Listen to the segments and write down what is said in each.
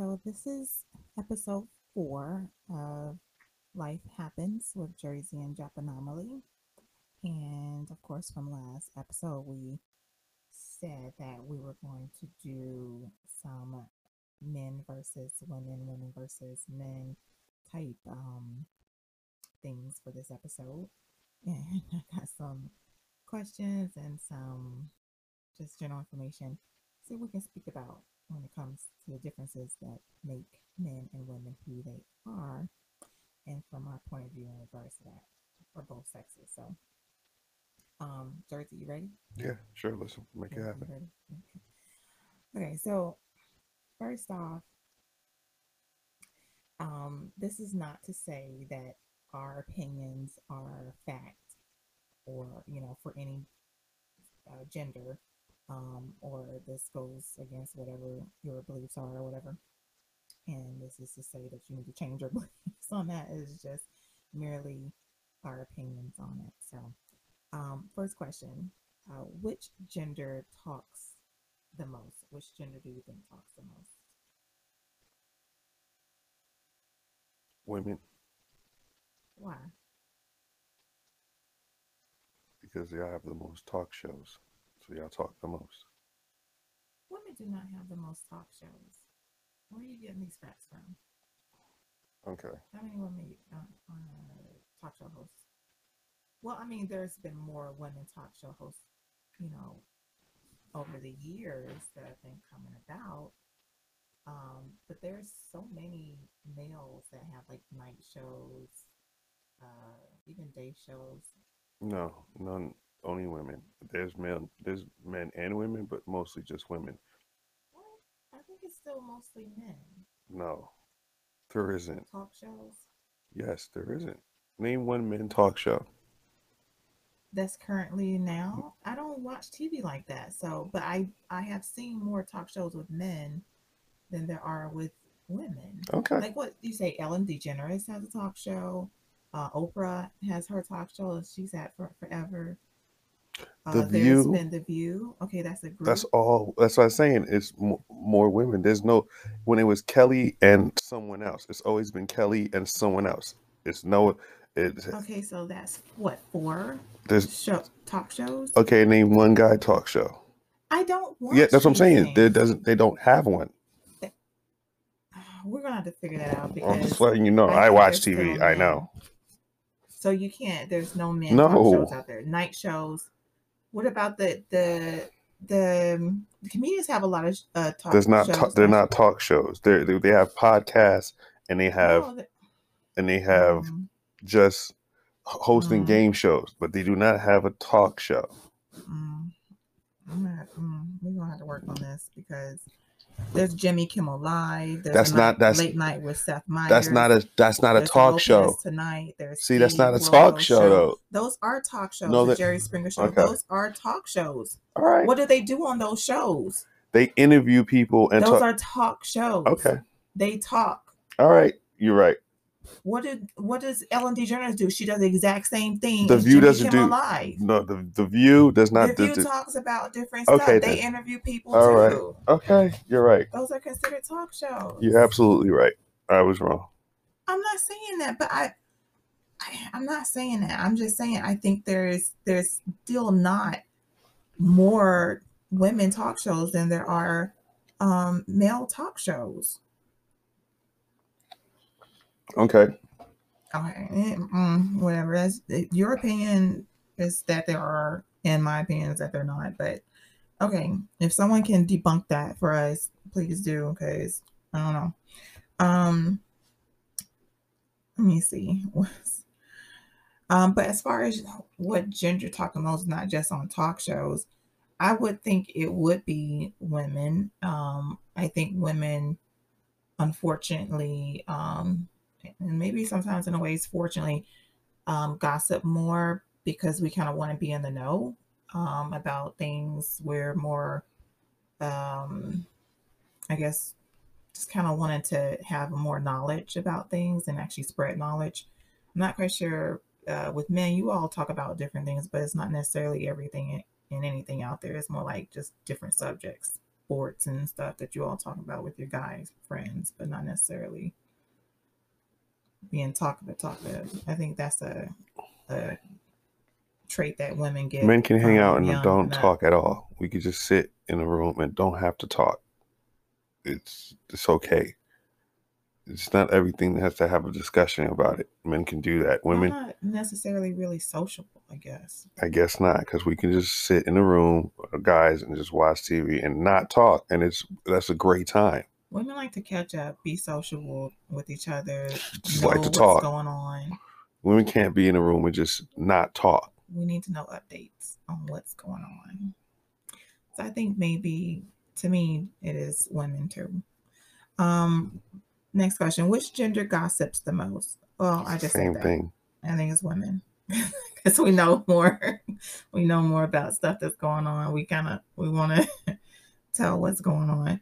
So this is episode four of Life Happens with Jersey and Japanomaly. And of course, from last episode, we said that we were going to do some men versus women, women versus men type um, things for this episode. And I got some questions and some just general information. See what we can speak about when it comes to the differences that make men and women who they are, and from our point of view in regards to that for both sexes. So, um, Jersey, you ready? Yeah, sure. Let's make it Yeah, you happen. Okay. Okay, so first off, um, this is not to say that our opinions are fact or, you know, for any uh, gender, um, or this goes against whatever your beliefs are or whatever. And this is to say that you need to change your beliefs on that. It's just merely our opinions on it. So, um, first question uh, Which gender talks the most? Which gender do you think talks the most? Women, Why? because they all have the most talk shows, so y'all talk the most. Women do not have the most talk shows. Where are you getting these facts from? Okay. How many women uh, uh, talk show hosts? Well, I mean, there's been more women talk show hosts, you know, over the years that have been coming about. Um, but there's so many males that have like night shows, uh, even day shows. No, none. Only women. There's men. There's men and women, but mostly just women. What? I think it's still mostly men. No, there isn't. Talk shows. Yes, there isn't. Name one men talk show. that's currently now. I don't watch TV like that. So, but I I have seen more talk shows with men than there are with women. Okay. Like what you say, Ellen DeGeneres has a talk show. Uh, Oprah has her talk show, she's had for forever. Uh, The there's View. been the View. Okay, that's a group. That's all. That's what I'm saying. It's mo- more women. There's no. When it was Kelly and someone else, it's always been Kelly and someone else. It's no. It's okay. So that's what four there's show talk shows. okay. Name one guy talk show. I don't. Yeah, that's what I'm saying. There doesn't. They don't have one. We're gonna have to figure that out I'm just letting you know. I I, watch TV. I know. So you can't. There's no men No. shows out there. Night shows. What about the the the, um, the comedians have a lot of uh, talk There's not. shows. ta- they're don't talk shows. They're, they they have podcasts and they have No, the- and they have um, just hosting Mm. game shows, but they do not have a talk show. mm, I'm not, mm, we're gonna have to work on this because there's Jimmy Kimmel Live. There's That's not- that's- late night with Seth Meyers. That's not a. That's not a There's talk Lopez show. tonight. There's See, that's not a Steve talk Wilkos show, though. Those are talk shows. No, the that- Jerry Springer show. okay. Those are talk shows. All right. What do they do on those shows? They interview people and those talk. are talk shows. Okay. They talk. All right. You're right. What did what does Ellen DeGeneres do? She does the exact same thing. The View doesn't do- Live. No, the the View does not. the View do- talks about different Okay, stuff. They interview people All too. right. okay, you're right. Those are considered talk shows. You're absolutely right. I was wrong. I'm not saying that, but I, I I'm not saying that. I'm just saying I think there's there's still not more women talk shows than there are um, male talk shows. Okay. Okay, eh, mm, whatever. That's eh, your opinion is that there are, and my opinion is that they're not. But okay, if someone can debunk that for us, please do, because I don't know. Um, let me see. Um, but as far as what gender talking most, not just on talk shows, I would think it would be women. Um, I think women, unfortunately, um, and maybe sometimes in a ways fortunately um, gossip more because we kind of want to be in the know um, about things. We're more um, i guess just kind of wanted to have more knowledge about things and actually spread knowledge. I'm not quite sure uh, with men you all talk about different things but it's not necessarily everything and anything out there. It's more like just different subjects sports and stuff that you all talk about with your guys friends, but not necessarily being talkative. Talkative. I think that's a, a trait that women get. Men can hang out and don't up. talk at all. We could just sit in a room and don't have to talk. It's it's okay. It's not everything that has to have a discussion about it. Men can do that. I'm Women, not necessarily really sociable, I guess. I guess not, because we can just sit in a room, uh, guys, and just watch TV and not talk, and it's that's a great time. Women like to catch up, be sociable with each other, Just like to what's talk. going on. Women can't be in a room and just not talk. We need to know updates on what's going on. So I think maybe to me it is women too. Um, next question: Which gender gossips the most? Well, I just Same thing. I think it's women because we know more. we know more about stuff that's going on. We kind of we want to tell what's going on.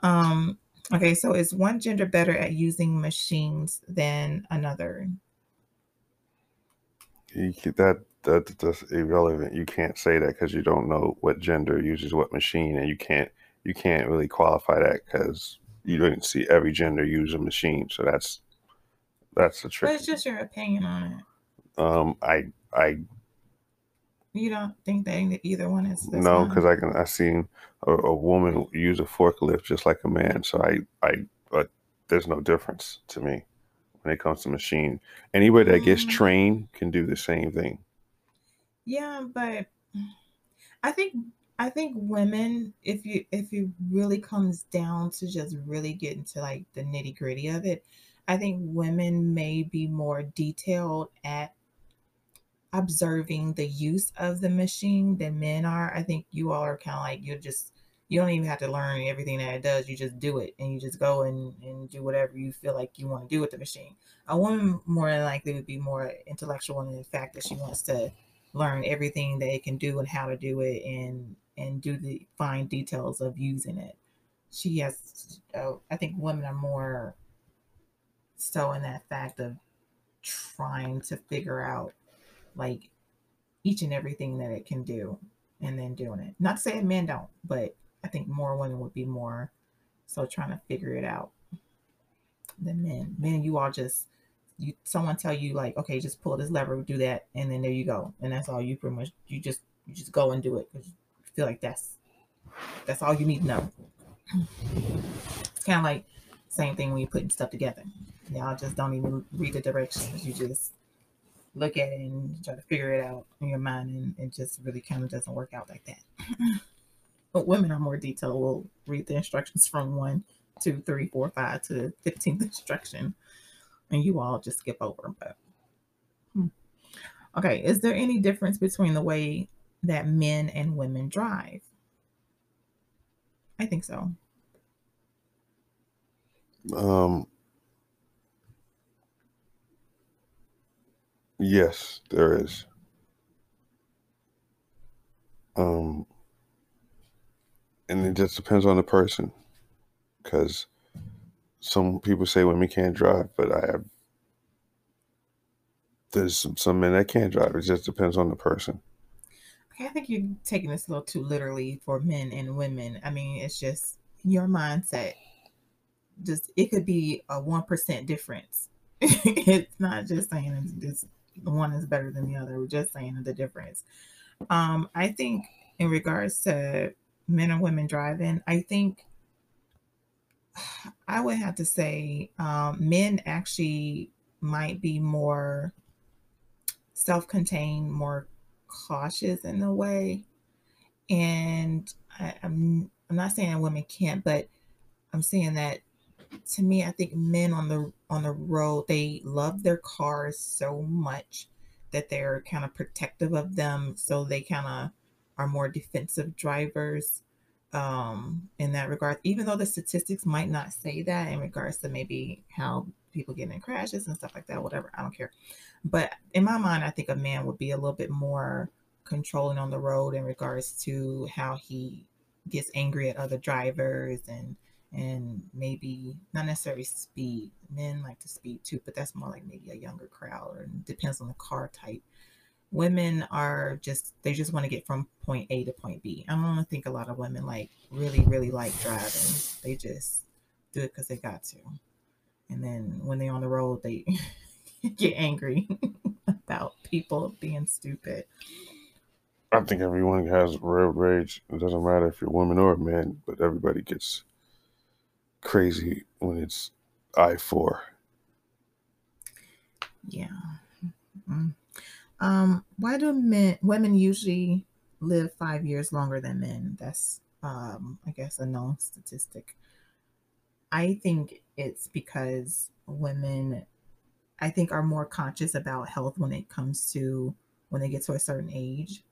Um, okay, so is one gender better at using machines than another? That that that's irrelevant. You can't say that because you don't know what gender uses what machine, and you can't you can't really qualify that because you didn't see every gender use a machine. So that's that's the But trick. it's just your opinion on it. Um, I I You don't think that either one is no because I can I seen a, a woman use a forklift just like a man. So I I but there's no difference to me when it comes to machine. Anybody that gets Mm. trained can do the same thing. Yeah, but I think I think women, if you if it really comes down to just really getting to like the nitty gritty of it, I think women may be more detailed at observing the use of the machine than men are. I think you all are kind of like you're just you don't even have to learn everything that it does. You just do it and you just go and, and do whatever you feel like you want to do with the machine. A woman more than likely would be more intellectual in the fact that she wants to learn everything that it can do and how to do it and and do the fine details of using it. She has uh, I think women are more so in that fact of trying to figure out like each and everything that it can do and then doing it. Not to say men don't, but I think more women would be more so trying to figure it out than men. Men, you all just you someone tell you like, okay, just pull this lever, do that, and then there you go, and that's all you pretty much you just you just go and do it because you feel like that's that's all you need to know. It's kind of like same thing when you're putting stuff together. Y'all just don't even read the directions. You just look at it and try to figure it out in your mind, and it just really kind of doesn't work out like that. but women are more detailed. Will read the instructions from one, two, three, four, five to the fifteenth instruction, and you all just skip over. But hmm. okay, is there any difference between the way that men and women drive? I think so. Um, yes, there is. Um, and it just depends on the person, because some people say women can't drive, but I have there's some, some men that can't drive. It just depends on the person. I think you're taking this a little too literally for men and women. I mean, it's just your mindset. Just it could be a one percent difference. it's not just saying it's, it's one is better than the other. We're just saying the difference. Um, I think in regards to men and women driving, I think I would have to say um, men actually might be more self-contained, more cautious in a way. And I, I'm I'm not saying that women can't, but I'm saying that to me, I think men on the on the road they love their cars so much that they're kind of protective of them, so they kind of are more defensive drivers um in that regard. Even though the statistics might not say that in regards to maybe how people get in crashes and stuff like that whatever i don't care. But in my mind i think a man would be a little bit more controlling on the road in regards to how he gets angry at other drivers and and maybe not necessarily speed men like to speed too but that's more like maybe a younger crowd or depends on the car type women are just they just want to get from point A to point B. I don't think a lot of women like really really like driving. They just do it because they got to, and then when they're on the road, they get angry about people being stupid. I think everyone has road rage. It doesn't matter if you're a woman or a man, but everybody gets crazy when it's I four. Yeah. Mm-hmm. Um, why do men women usually live five years longer than men? That's um, I guess a known statistic. I think it's because women I think are more conscious about health when it comes to when they get to a certain age.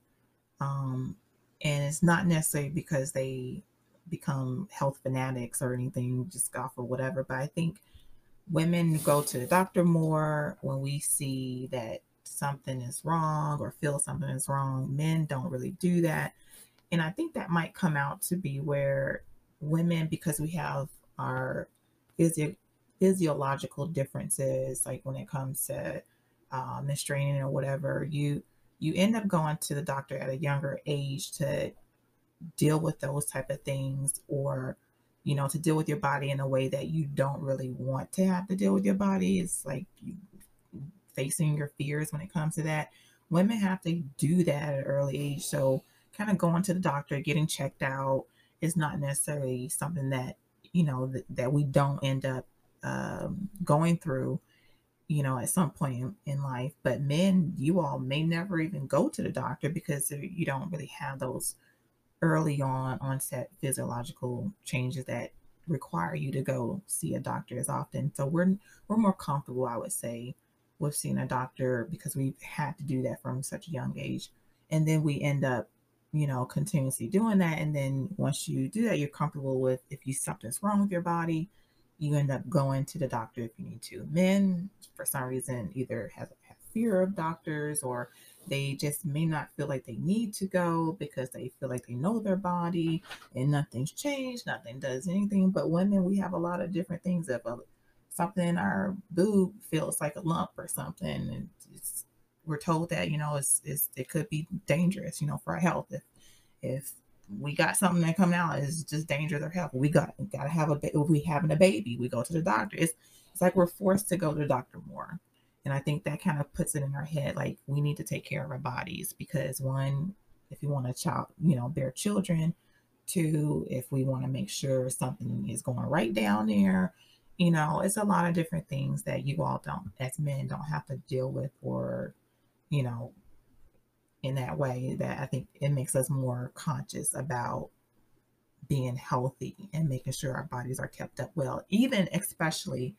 Um, and it's not necessarily because they become health fanatics or anything, just off or whatever. But I think women go to the doctor more when we see that something is wrong or feel something is wrong. Men don't really do that. And I think that might come out to be where women, because we have our physio- physiological differences, like when it comes to uh, menstruating or whatever, you you end up going to the doctor at a younger age to deal with those type of things or you know to deal with your body in a way that you don't really want to have to deal with your body. It's like you facing your fears when it comes to that. Women have to do that at an early age. So kind of going to the doctor getting checked out is not necessarily something that you know that, that we don't end up um, going through you know, at some point in life. But men, you all may never even go to the doctor because you don't really have those early on onset physiological changes that require you to go see a doctor as often. So we're we're more comfortable, I would say, with seeing a doctor because we've had to do that from such a young age. And then we end up, you know, continuously doing that. And then once you do that, you're comfortable with if you something's wrong with your body, you end up going to the doctor if you need to. Men, for some reason, either have, have fear of doctors or they just may not feel like they need to go because they feel like they know their body and nothing's changed, nothing does anything. But women, we have a lot of different things. If a, uh, something in our boob feels like a lump or something, and we're told that you know it's, it's it could be dangerous, you know, for our health. If if we got something that coming out is just danger to their health. We got got to have a if we having a baby, we go to the doctor. It's it's like we're forced to go to the doctor more, and I think that kind of puts it in our head like we need to take care of our bodies because one, if you want to child, you know, bear children, two, if we want to make sure something is going right down there, you know, it's a lot of different things that you all don't as men don't have to deal with or you know in that way that I think it makes us more conscious about being healthy and making sure our bodies are kept up well, even especially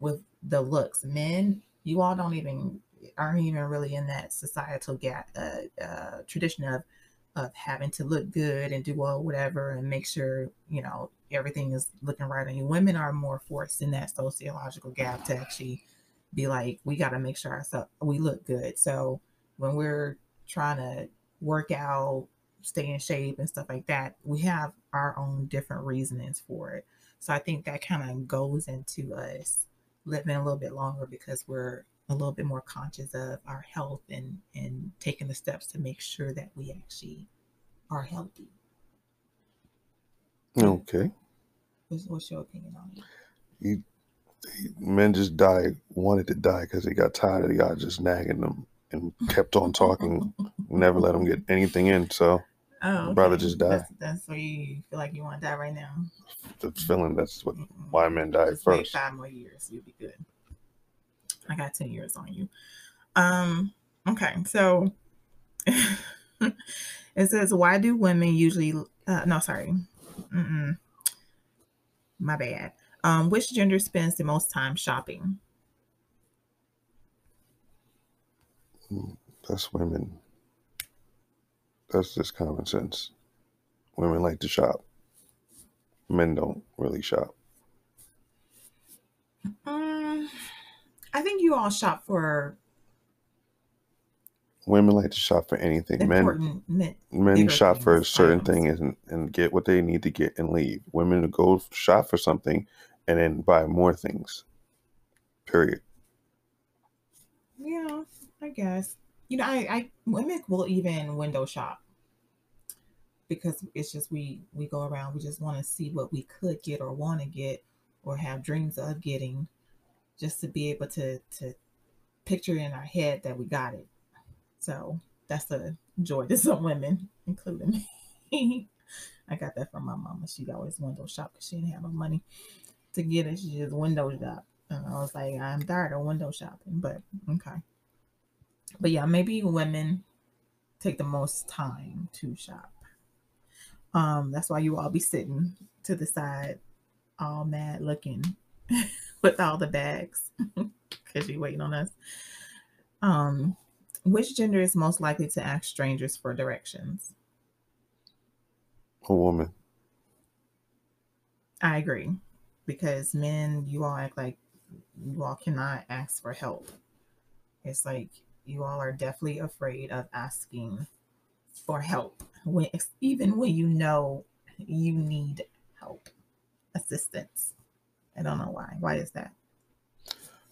with the looks. Men, you all don't even aren't even really in that societal gap, uh, uh, tradition of of having to look good and do well, whatever, and make sure you know everything is looking right on you. Women are more forced in that sociological gap to actually be like, we got to make sure ourselves we look good. So when we're trying to work out, stay in shape, and stuff like that, we have our own different reasonings for it. So I think that kind of goes into us living a little bit longer because we're a little bit more conscious of our health and and taking the steps to make sure that we actually are healthy. Okay. What's, what's your opinion on it? You, men just die wanted to die because they got tired of the guy just nagging them and kept on talking, never let them get anything in. So oh, okay. brother just died. That's, that's where you feel like you want to die right now. The feeling that's what why men die Just first. five more years, you'll be good. I got ten years on you. Um. Okay, so it says, "Why do women usually?" Uh, no, sorry. Mm-mm. My bad. Um, which gender spends the most time shopping? That's women. That's just common sense. Women like to shop. Men don't really shop. Um, I think you all shop for Women like to shop for anything. Men men. shop for a things, certain items. thing and, and get what they need to get and leave. Women go shop for something and then buy more things. Period. Yeah, I guess. You know, I, I women will even window shop because it's just we we go around we just want to see what we could get or want to get or have dreams of getting just to be able to to picture in our head that we got it. So that's the joy to some women including me. I got that from my mama. She always window shop because she didn't have no money to get it. She just window shop. And i was like i'm tired of window shopping but okay but yeah maybe women take the most time to shop um, that's why you all be sitting to the side, all mad looking with all the bags because you waiting on us. Um, which gender is most likely to ask strangers for directions? A woman. I agree. Because men, you all act like you all cannot ask for help. It's like you all are definitely afraid of asking for help when even when you know you need help, assistance. I don't know why. Why is that?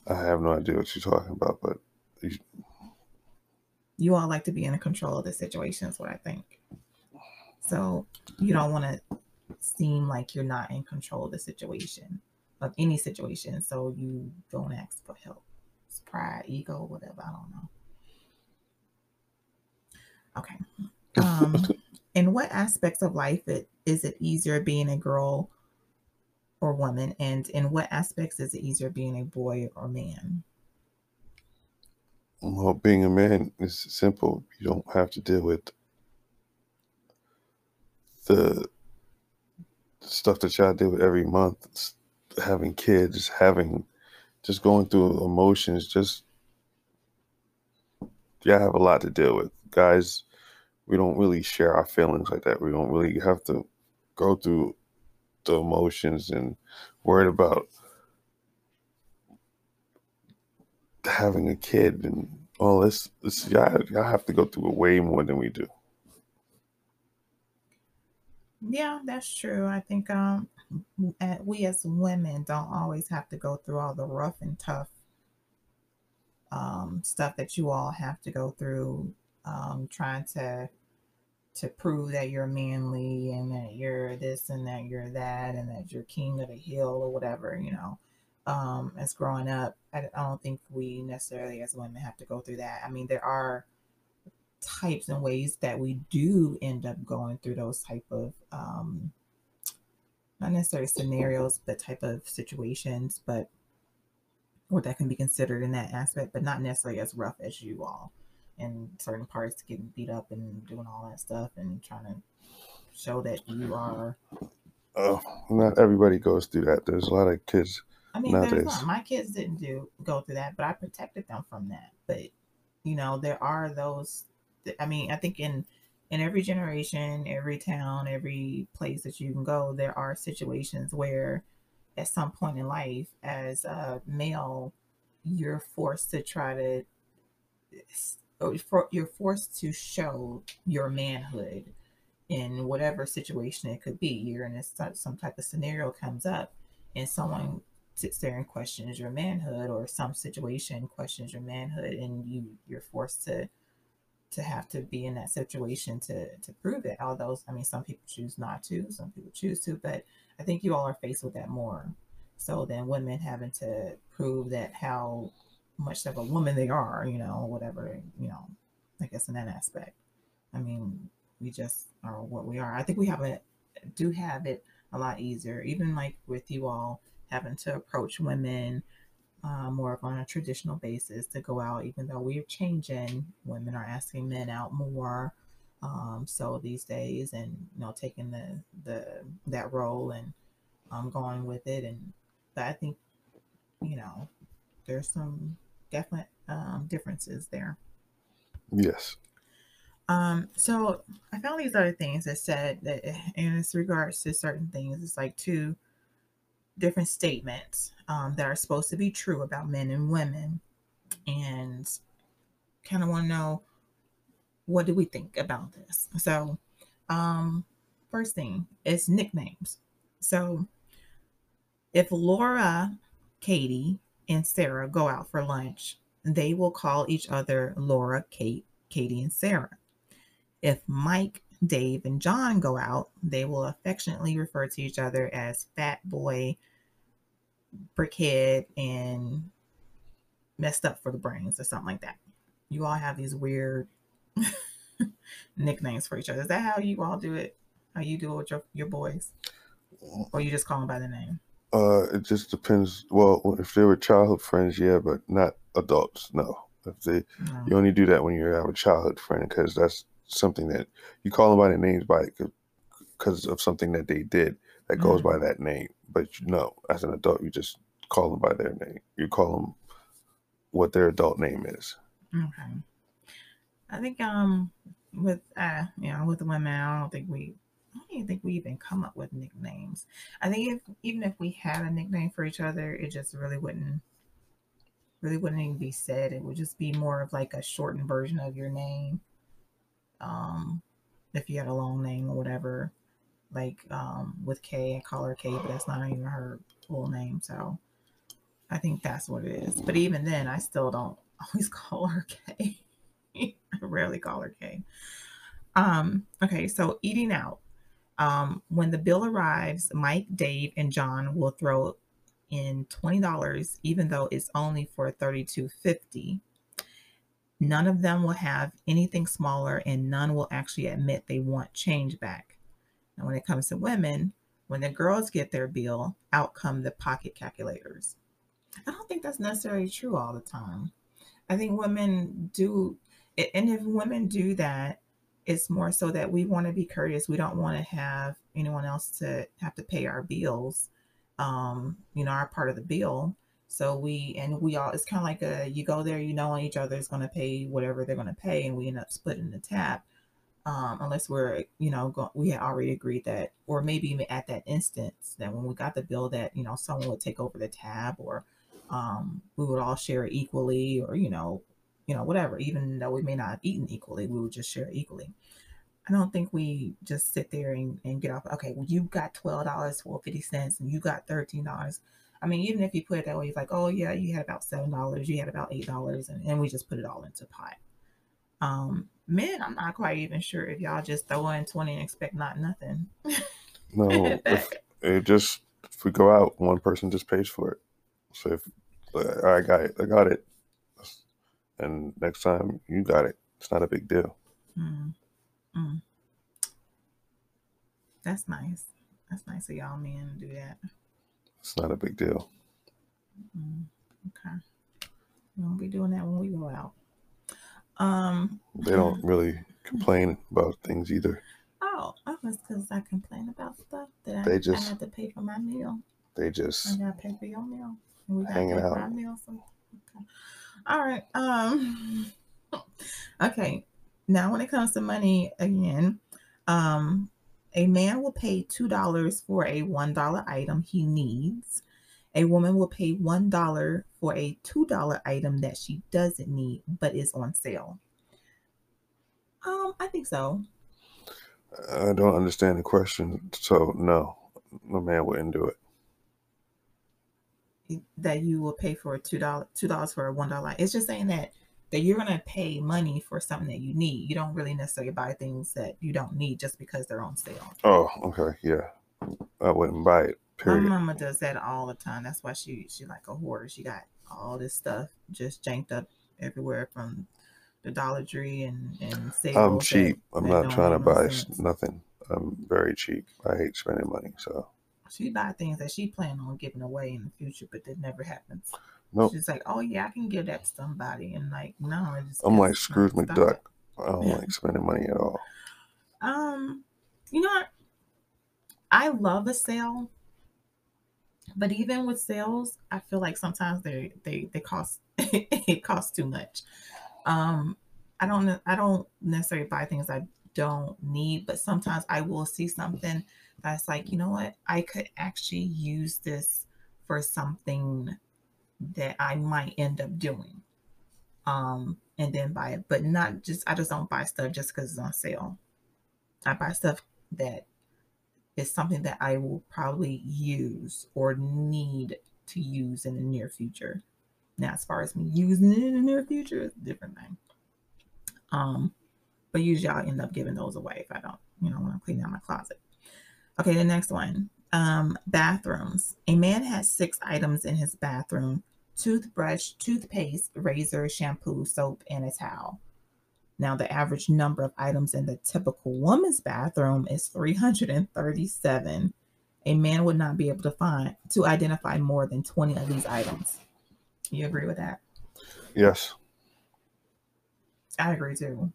I have no idea what you're talking about, but you, you all like to be in control of the situation, is what I think. So you don't want to seem like you're not in control of the situation, of any situation. So you don't ask for help. It's pride, ego, whatever. I don't know. Okay. Um, in what aspects of life it, is it easier being a girl or woman, and in what aspects is it easier being a boy or man? Well, being a man is simple. You don't have to deal with the stuff that y'all deal with every month, having kids, having just going through emotions, just y'all have a lot to deal with. Guys we don't really share our feelings like that. We don't really have to go through the emotions and worried about having a kid and all this. this y'all, y'all have to go through it way more than we do. Yeah, that's true. I think um, we as women don't always have to go through all the rough and tough um, stuff that you all have to go through um, trying to to prove that you're manly and that you're this and that you're that and that you're king of the hill or whatever you know. Um, as growing up I, I don't think we necessarily as women have to go through that. I mean there are types and ways that we do end up going through those type of um, not necessarily scenarios but type of situations but what that can be considered in that aspect but not necessarily as rough as you all in certain parts getting beat up and doing all that stuff and trying to show that you are. Uh, not everybody goes through that. There's a lot of kids i mean nowadays. Not, my kids didn't do go through that but i protected them from that. But you know there are those i mean i think in in every generation every town every place that you can go there are situations where at some point in life as a male you're forced to try to you're forced to show your manhood in whatever situation it could be. You're in a, some type of scenario comes up, and someone sits there and questions your manhood, or some situation questions your manhood, and you you're forced to to have to be in that situation to to prove it. Although I mean, some people choose not to, some people choose to, but I think you all are faced with that more. So then women having to prove that how much of a woman they are, you know, whatever, you know, I guess in that aspect. I mean, we just are what we are. I think we have it, do have it a lot easier, even like with you all having to approach women uh, more on a traditional basis to go out, even though we're changing, women are asking men out more. Um, so these days, and you know, taking the the that role and um, going with it, and but I think you know, there's some definite um, differences there. Yes. Um, so I found these other things that said that in this regards to certain things, it's like two different statements um, that are supposed to be true about men and women, and kind of want to know what do we think about this. So, um, first thing is nicknames. So, if Laura, Katie, and Sarah go out for lunch, they will call each other Laura, Kate, Katie and Sarah. If Mike, Dave, and John go out, they will affectionately refer to each other as Fat Boy, Brickhead, and Messed Up for the Brains, or something like that. You all have these weird nicknames for each other. Is that how you all do it? How you do it with your, your boys? Or you just call them by the name? Uh, it just depends. Well, if they were childhood friends, yeah, but not adults. No, if they, No. you only do that when you have a childhood friend because that's something that you call them by their names by because of something that they did that goes by that name. But you know, as an adult, you just call them by their name. You call them what their adult name is. Okay. I think um with uh you know with the women I don't think we I don't even think we even come up with nicknames. I think if even if we had a nickname for each other, it just really wouldn't really wouldn't even be said. It would just be more of like a shortened version of your name. Um if you had a long name or whatever. Like um with K, I call her K, but that's not even her full name. So I think that's what it is. But even then I still don't always call her K. I rarely call her K. Um, okay, so eating out. Um, when the bill arrives, Mike, Dave, and John will throw in twenty dollars, even though it's only for thirty-two fifty. None of them will have anything smaller, and none will actually admit they want change back. And when it comes to women, when the girls get their bill, out come the pocket calculators. I don't think that's necessarily true all the time. I think women do, and if women do that, it's more so that we want to be courteous. We don't want to have anyone else to have to pay our bills, um, you know, our part of the bill. So we and we all it's kind of like a you go there, you know, each other is going to pay whatever they're going to pay, and we end up splitting the tab. Um, unless we're, you know, go, we had already agreed that, or maybe even at that instance that when we got the bill that you know someone would take over the tab, or um, we would all share equally, or you know, you know, whatever. Even though we may not have eaten equally, we would just share equally. I don't think we just sit there and, and get off. Okay, well, you got twelve dollars for fifty cents, and you got thirteen dollars. I mean, even if you put it that way, it's like, oh yeah, you had about seven dollars, you had about eight dollars, and, and we just put it all into pot. Um, men, I'm not quite even sure if y'all just throw in twenty and expect not nothing. No, if it just if we go out, one person just pays for it. So if I got it, I got it, and next time you got it, it's not a big deal. Mm, mm. That's nice. That's nice of y'all men to do that. It's not a big deal. Mm, okay. We won't be doing that when we go out. Um. They don't really complain about things either. Oh, oh, it's because I complain about stuff that They I, just- I have to pay for my meal. They just I gotta pay for your meal. And we gotta Hanging pay for out. our meal. So, okay. All right. Um. okay. Now, when it comes to money, again, um, a man will pay two dollars for a one dollar item he needs. A woman will pay one dollar for a two dollar item that she doesn't need but is on sale. Um, I think so. I don't understand the question. So no, no man wouldn't do it. That you will pay for a two dollar two dollars for a one dollar. It's just saying that that you're gonna pay money for something that you need. You don't really necessarily buy things that you don't need just because they're on sale. Oh, okay, yeah. I wouldn't buy it. My mama does that all the time. That's why she she like a hoarder. She got all this stuff just janked up everywhere from the Dollar Tree and and sales. I'm that- cheap. I'm that not trying to buy sense. nothing. I'm very cheap. I hate spending money. So She buy things that she plan on giving away in the future, but that never happens. Nope. She's like, oh yeah, I can give that to somebody, and like, no, I'm like Scrooge McDuck. I don't Yeah. like spending money at all. Um, you know what? I love a sale, but even with sales, I feel like sometimes they they they cost it costs too much. Um, I don't. I don't necessarily buy things I don't need, but sometimes I will see something that's like, you know what? I could actually use this for something that I might end up doing. Um, and then buy it, but not just I just don't buy stuff just because it's on sale. I buy stuff that is something that I will probably use or need to use in the near future. Now, as far as me using it in the near future, it's a different thing. Um, but usually I'll end up giving those away if I don't, you know, want to clean out my closet. Okay, the next one. Um, bathrooms. A man has six items in his bathroom toothbrush, toothpaste, razor, shampoo, soap, and a towel. Now, the average number of items in the typical woman's bathroom is 337. A man would not be able to find to identify more than 20 of these items. You agree with that? Yes. I agree too.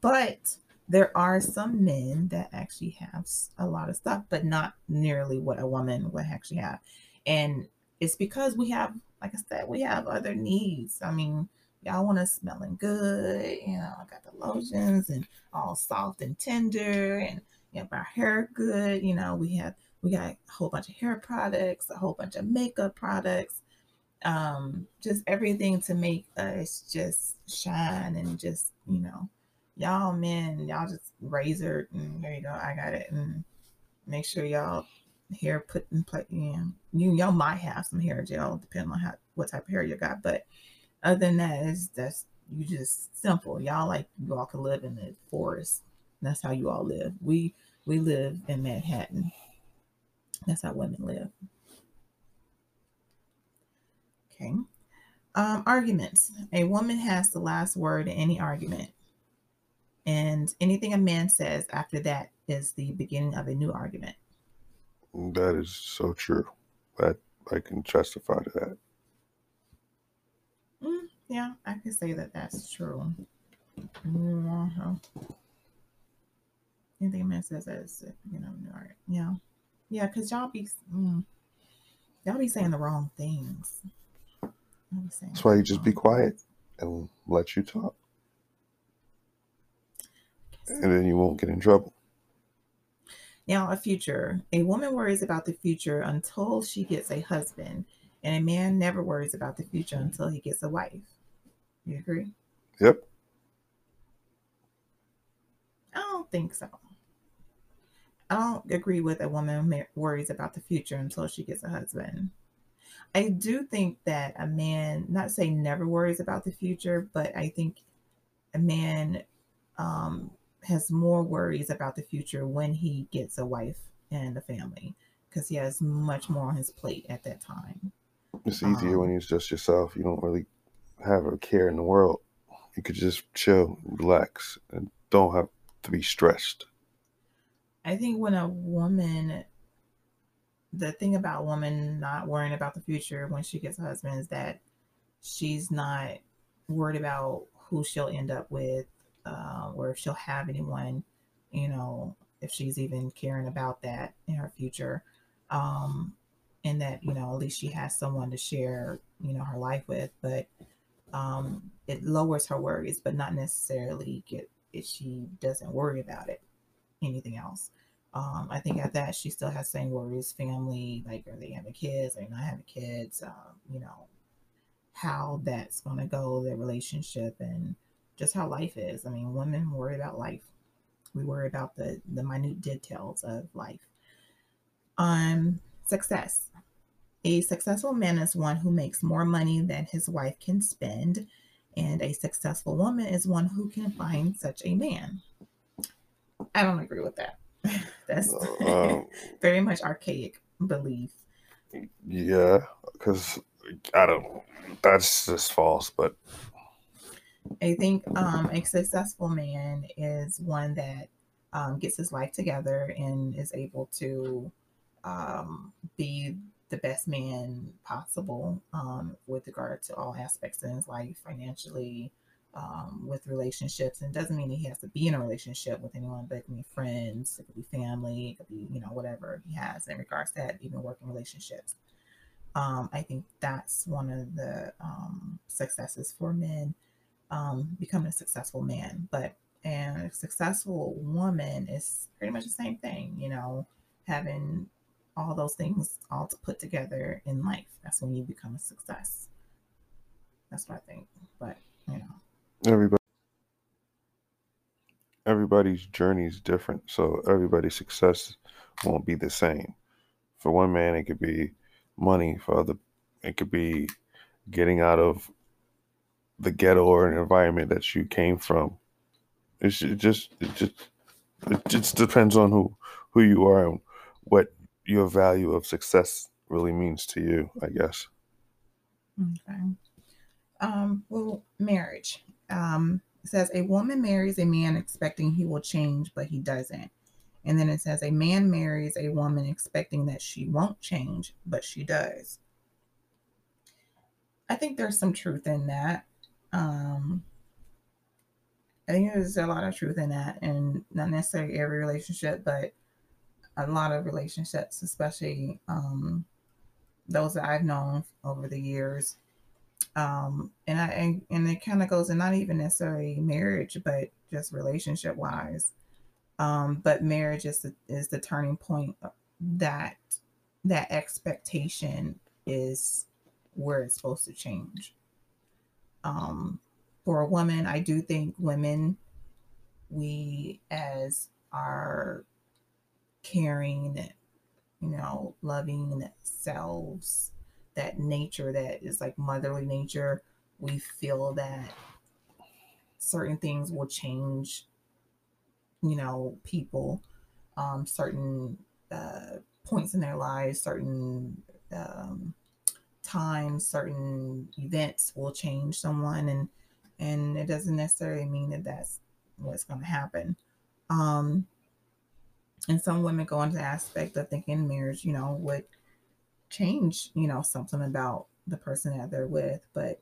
But there are some men that actually have a lot of stuff, but not nearly what a woman would actually have. And it's because we have, like I said, we have other needs. I mean, y'all want to smelling good, you know, I got the lotions and all soft and tender and you know, our hair good, you know, we have we got a whole bunch of hair products, a whole bunch of makeup products, um, just everything to make us just shine and just, you know, y'all men, y'all just razor and there you go, I got it. And make sure y'all hair put in place. You, you y'all might have some hair gel, depending on how what type of hair you got. But other than that, it's that's you just simple. Y'all like you all can live in the forest. That's how you all live. We we live in Manhattan. That's how women live. Okay. Um, arguments. A woman has the last word in any argument. And anything a man says after that is the beginning of a new argument. That is so true. That I can testify to that. Mm, yeah, I can say that that's true. Mm-hmm. Anything a man says is, you know, all right. Yeah, yeah, because y'all be mm, y'all be saying the wrong things. That's why you just be quiet and let you talk and then you won't get in trouble. Now, a future. A woman worries about the future until she gets a husband, and a man never worries about the future until he gets a wife. You agree? Yep. I don't think so. I don't agree with a woman worries about the future until she gets a husband. I do think that a man, not say never worries about the future, but I think a man um, has more worries about the future when he gets a wife and a family because he has much more on his plate at that time. It's easier um, when it's just yourself. You don't really have a care in the world. You could just chill, relax, and don't have to be stressed. I think when a woman, the thing about a woman not worrying about the future when she gets a husband is that she's not worried about who she'll end up with uh, or if she'll have anyone, you know, if she's even caring about that in her future. Um, and that, you know, at least she has someone to share, you know, her life with. But um, it lowers her worries, but not necessarily get if she doesn't worry about it, anything else. Um, I think at that she still has same worries, family, like are they having kids, are they not having kids, um, you know, how that's gonna go, their relationship and just how life is. I mean, women worry about life. We worry about the the minute details of life. Um, success. A successful man is one who makes more money than his wife can spend, and a successful woman is one who can find such a man. I don't agree with that. That's um, very much archaic belief. Yeah, because I don't. That's just false, but I think um, a successful man is one that um, gets his life together and is able to um, be the best man possible um, with regard to all aspects in his life, financially, um, with relationships. And doesn't mean he has to be in a relationship with anyone, but it can be friends, it could be family, it could be, you know, whatever he has in regards to that, even working relationships. Um, I think that's one of the successes for men um, becoming a successful man. But and a successful woman is pretty much the same thing, you know, having all those things all to put together in life. That's when you become a success. That's what I think. But you know, everybody everybody's journey is different, so everybody's success won't be the same. For one man, it could be money. For other, it could be getting out of the ghetto or an environment that you came from It's it just it just it just depends on who who you are and what your value of success really means to you, I guess. Okay. Um, well, marriage. Um, says a woman marries a man expecting he will change, but he doesn't. And then it says a man marries a woman expecting that she won't change, but she does. I think there's some truth in that. Um, I think there's a lot of truth in that, and not necessarily every relationship, but a lot of relationships, especially um, those that I've known over the years. Um, and I and, and it kind of goes and not even necessarily marriage, but just relationship wise. Um, but marriage is the, is the turning point that that expectation is where it's supposed to change. Um, for a woman, I do think women, we as our caring, you know, loving selves, that nature that is like motherly nature, we feel that certain things will change, you know, people, um, certain uh, points in their lives, certain um, times, certain events will change someone, and and it doesn't necessarily mean that that's what's going to happen. Um, and some women go into the aspect of thinking marriage, you know, would change, you know, something about the person that they're with, but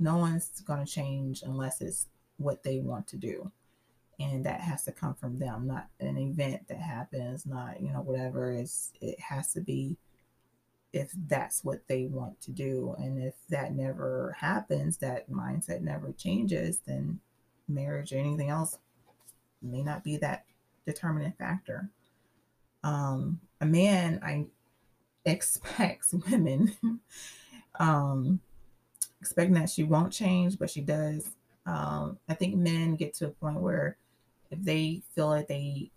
no one's going to change unless it's what they want to do. And that has to come from them, not an event that happens, not, you know, whatever. It's, it has to be if that's what they want to do. And if that never happens, that mindset never changes, then marriage or anything else may not be that determinant factor. Um, a man, I expects women, um, expecting that she won't change, but she does. Um, I think men get to a point where if they feel like they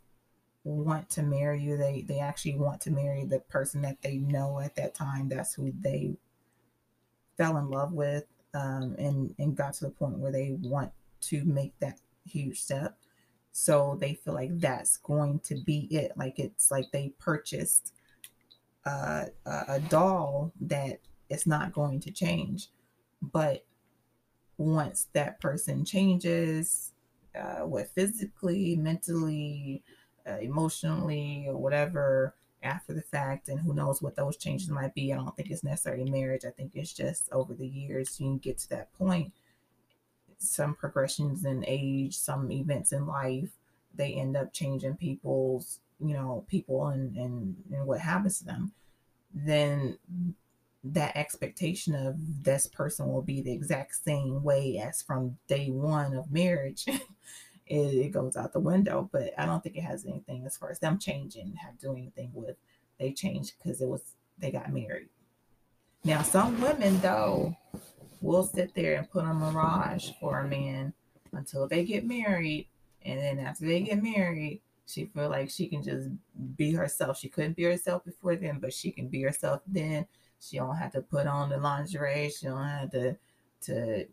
want to marry you, they they actually want to marry the person that they know at that time. That's who they fell in love with, um, and and got to the point where they want to make that huge step. So they feel like that's going to be it. Like it's like they purchased uh, a doll that is not going to change. But once that person changes, uh, what physically, mentally, uh, emotionally, or whatever, after the fact, and who knows what those changes might be. I don't think it's necessarily marriage. I think it's just over the years you get to that point. Some progressions in age, some events in life, they end up changing people's you know people and and, and what happens to them then that expectation of this person will be the exact same way as from day one of marriage it, it, goes out the window but i don't think it has anything as far as them changing have doing anything with they changed because it was they got married now some women though will sit there and put a mirage for a man until they get married and then after they get married, she feel like she can just be herself. She couldn't be herself before then, but she can be herself then. She don't have to put on the lingerie. She don't have to to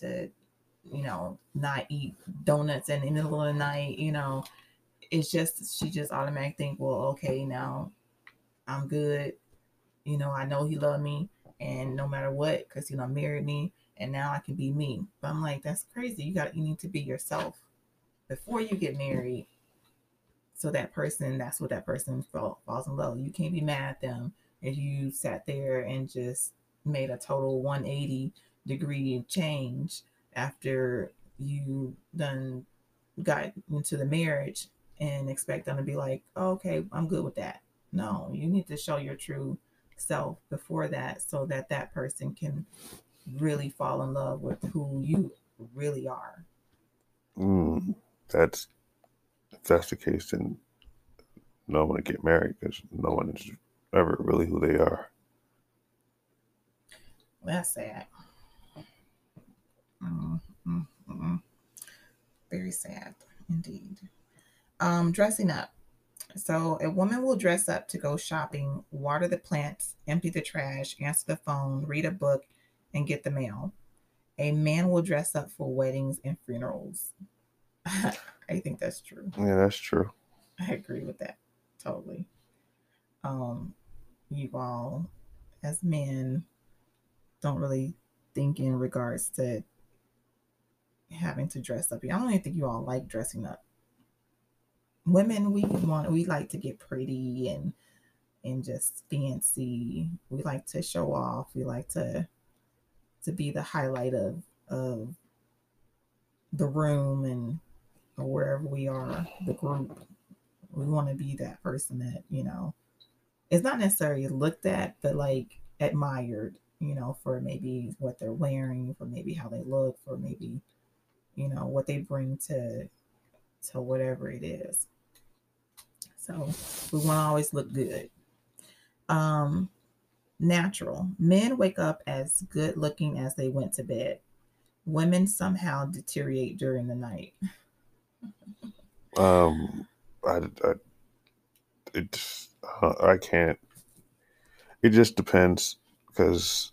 to you know not eat donuts in the middle of the night. You know, it's just she just automatically think, well, okay, now I'm good. You know, I know he loved me, and no matter what, because you know married me, and now I can be me. But I'm like, that's crazy. You got you need to be yourself before you get married so that person that's what that person fall, falls in love you can't be mad at them if you sat there and just made a total 180 degree change after you done got into the marriage and expect them to be like oh, okay i'm good with that no you need to show your true self before that so that that person can really fall in love with who you really are mm that's if that's the case, then no one to get married because no one is ever really who they are. That's sad. Mm mm Very sad indeed. Um, dressing up. So a woman will dress up to go shopping, water the plants, empty the trash, answer the phone, read a book, and get the mail. A man will dress up for weddings and funerals. I think that's true. Yeah, that's true. I agree with that totally. Um, you all, as men, don't really think in regards to having to dress up. I don't even think you all like dressing up. Women, we want we like to get pretty and and just fancy. We like to show off. We like to to be the highlight of of the room and wherever we are, the group. We want to be that person that, you know, it's not necessarily looked at, but like admired, you know, for maybe what they're wearing, for maybe how they look, for maybe, you know, what they bring to to whatever it is. So we want to always look good. Um, natural. Men wake up as good looking as they went to bed. Women somehow deteriorate during the night. Um, I, I it, uh, I can't. It just depends because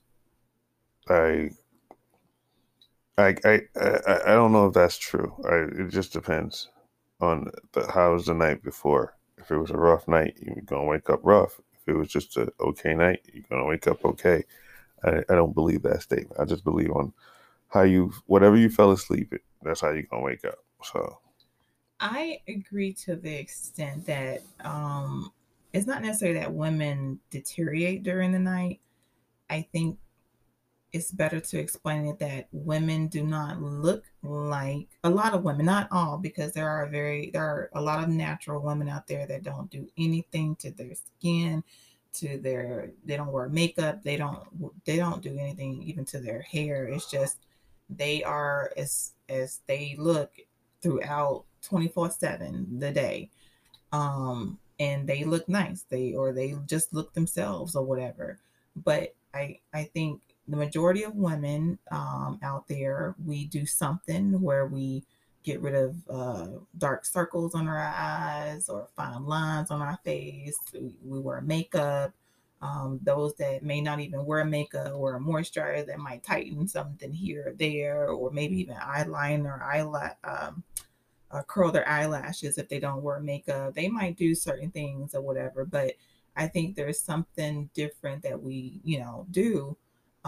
I, I, I, I, don't know if that's true. I, it just depends on the how was the night before. If it was a rough night, you're gonna wake up rough. If it was just a okay night, you're gonna wake up okay. I, I don't believe that statement. I just believe on how you whatever you fell asleep, that's how you're gonna wake up. So I agree to the extent that um, it's not necessarily that women deteriorate during the night. I think it's better to explain it that women do not look like a lot of women, not all, because there are very there are a lot of natural women out there that don't do anything to their skin, to their they don't wear makeup, they don't they don't do anything even to their hair. It's just they are as as they look throughout 24 7 the day um and they look nice they or they just look themselves or whatever but i i think the majority of women um, out there we do something where we get rid of uh, dark circles on our eyes or fine lines on our face we, we wear makeup um, those that may not even wear makeup or a moisturizer that might tighten something here or there, or maybe even eyeliner, eyelash, um, uh, curl their eyelashes if they don't wear makeup. They might do certain things or whatever, but I think there's something different that we, you know, do,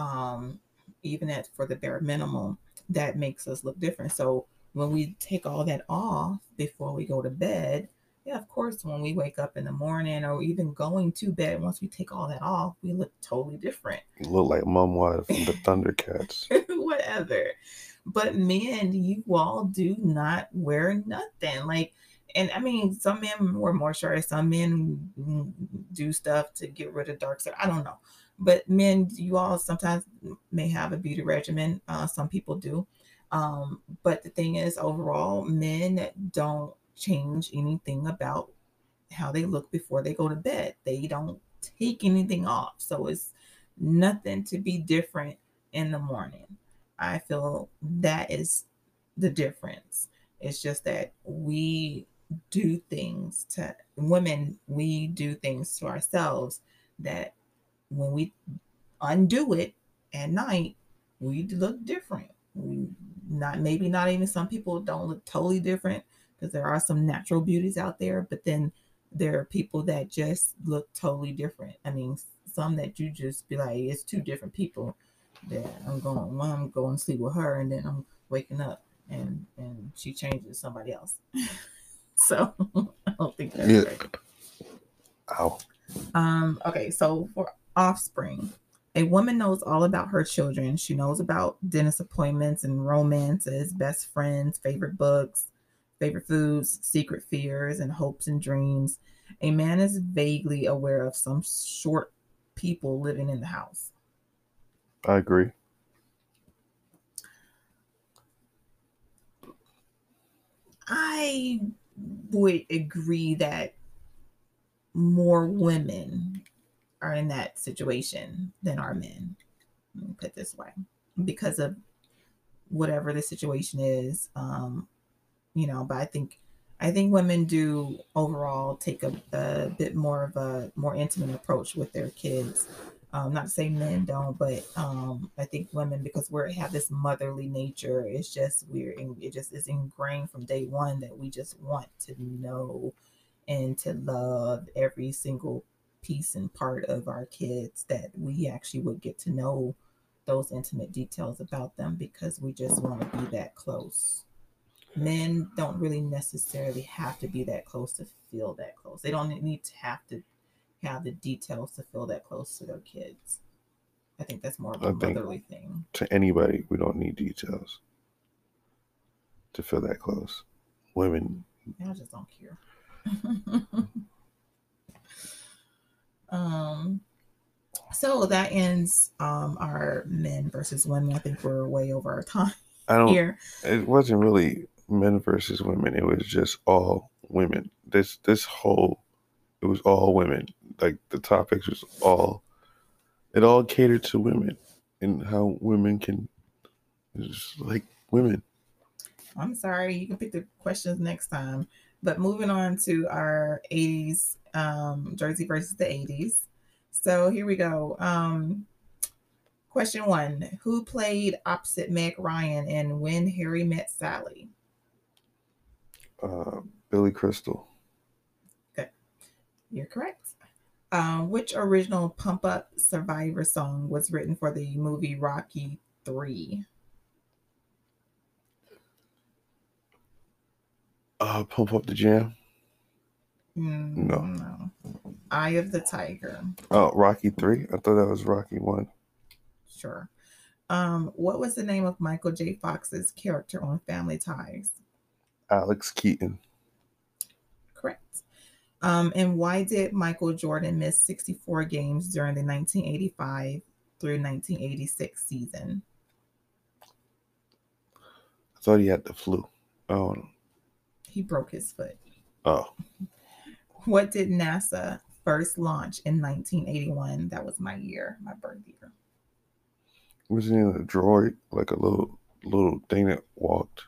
um, even at for the bare minimum, that makes us look different. So when we take all that off before we go to bed, yeah, of course, when we wake up in the morning or even going to bed, once we take all that off, we look totally different. You look like Mom Wild from the Thundercats. Whatever. But men, you all do not wear nothing. Like, and I mean, some men wear moisturizer, some men do stuff to get rid of dark stuff. I don't know. But men, you all sometimes may have a beauty regimen. Uh, some people do. Um, but the thing is, overall, men don't change anything about how they look before they go to bed. They don't take anything off. So it's nothing to be different in the morning. I feel that is the difference. It's just that we do things to women, we do things to ourselves that when we undo it at night, we look different. We not maybe not even some people don't look totally different because there are some natural beauties out there, but then there are people that just look totally different. I mean, some that you just be like, it's two different people that I'm going, one, I'm going to sleep with her, and then I'm waking up and and she changes somebody else. so I don't think that's yeah. right. Ow. Um, okay, so for offspring, a woman knows all about her children. She knows about dentist appointments and romances, best friends, favorite books, favorite foods, secret fears, and hopes and dreams. A man is vaguely aware of some short people living in the house. I agree. I would agree that more women are in that situation than are men. put this way, because of whatever the situation is. Um, you know, but I think I think women do overall take a, a bit more of a more intimate approach with their kids Um, not to say men don't, but um, I think women because we have this motherly nature. It's just we're it just is ingrained from day one that we just want to know and to love every single piece and part of our kids that we actually would get to know those intimate details about them because we just want to be that close. Men don't really necessarily have to be that close to feel that close. They don't need to have to have the details to feel that close to their kids. I think that's more of a motherly thing. To anybody, we don't need details to feel that close. Women, I just don't care. um so that ends um our men versus women. I think we're way over our time I don't. here. It wasn't really men versus women. It was just all women. This this whole, it was all women. Like the topics was all, it all catered to women and how women can, it's like women. I'm sorry, you can pick the questions next time. But moving on to our 80s um, Jersey versus the 80s. So here we go. Um, question one Who played opposite Meg Ryan in When Harry Met Sally? Uh, Billy Crystal. Okay. You're correct. Um, which original Pump Up Survivor song was written for the movie Rocky 3? Uh, pump up the jam. Mm, No. no. Eye of the Tiger. Oh, Rocky three. I thought that was Rocky one. Sure. Um, what was the name of Michael J. Fox's character on Family Ties? Alex Keaton. Correct. Um, and why did Michael Jordan miss 64 games during the 1985 through 1986 season? I thought he had the flu. Oh, He broke his foot. oh, What did NASA first launch in 1981? That was my year, my birth year. wasn't it a droid like a little little thing that walked?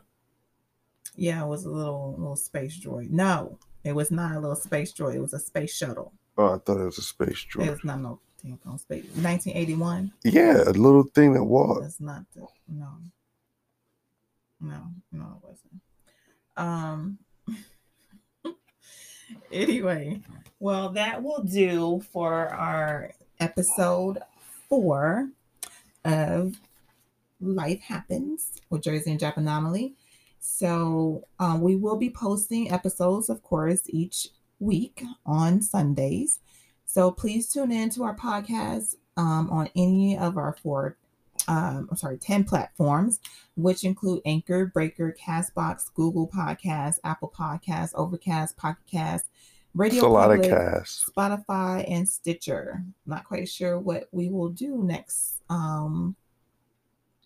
Yeah, it was a little little space droid. No, it was not a little space droid. It was a space shuttle. Oh, I thought it was a space droid. It was not no tampon space. 1981. Yeah, a little thing that walked. That's not the no. No, no, it wasn't. Um anyway, well that will do for our episode four of Life Happens with Jersey and Jap Anomaly. So um, we will be posting episodes, of course, each week on Sundays. So please tune in to our podcast um, on any of our four um, I'm sorry, 10 platforms, which include Anchor, Breaker, Castbox, Google Podcasts, Apple Podcasts, Overcast, Pocket Cast, Radio It's a lot of Public, cast. Spotify, and Stitcher. Not quite sure what we will do next um,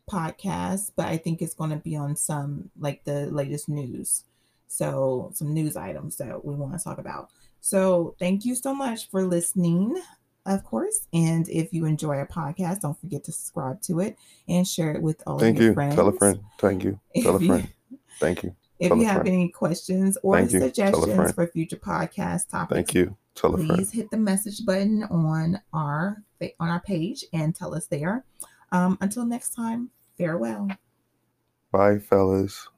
podcast, but I think it's going to be on some like the latest news. So, some news items that we want to talk about. So, thank you so much for listening, of course. And if you enjoy our podcast, don't forget to subscribe to it and share it with all Thank of your you. friends. Tell a friend. Thank you. Tell a If you- friend. Thank you. If Tell a you have friend. any questions or Thank you. A suggestions for future podcast topics, Thank you. Tell a friend. please hit the message button on our on our page and tell us there. Um, until next time, farewell. Bye, fellas.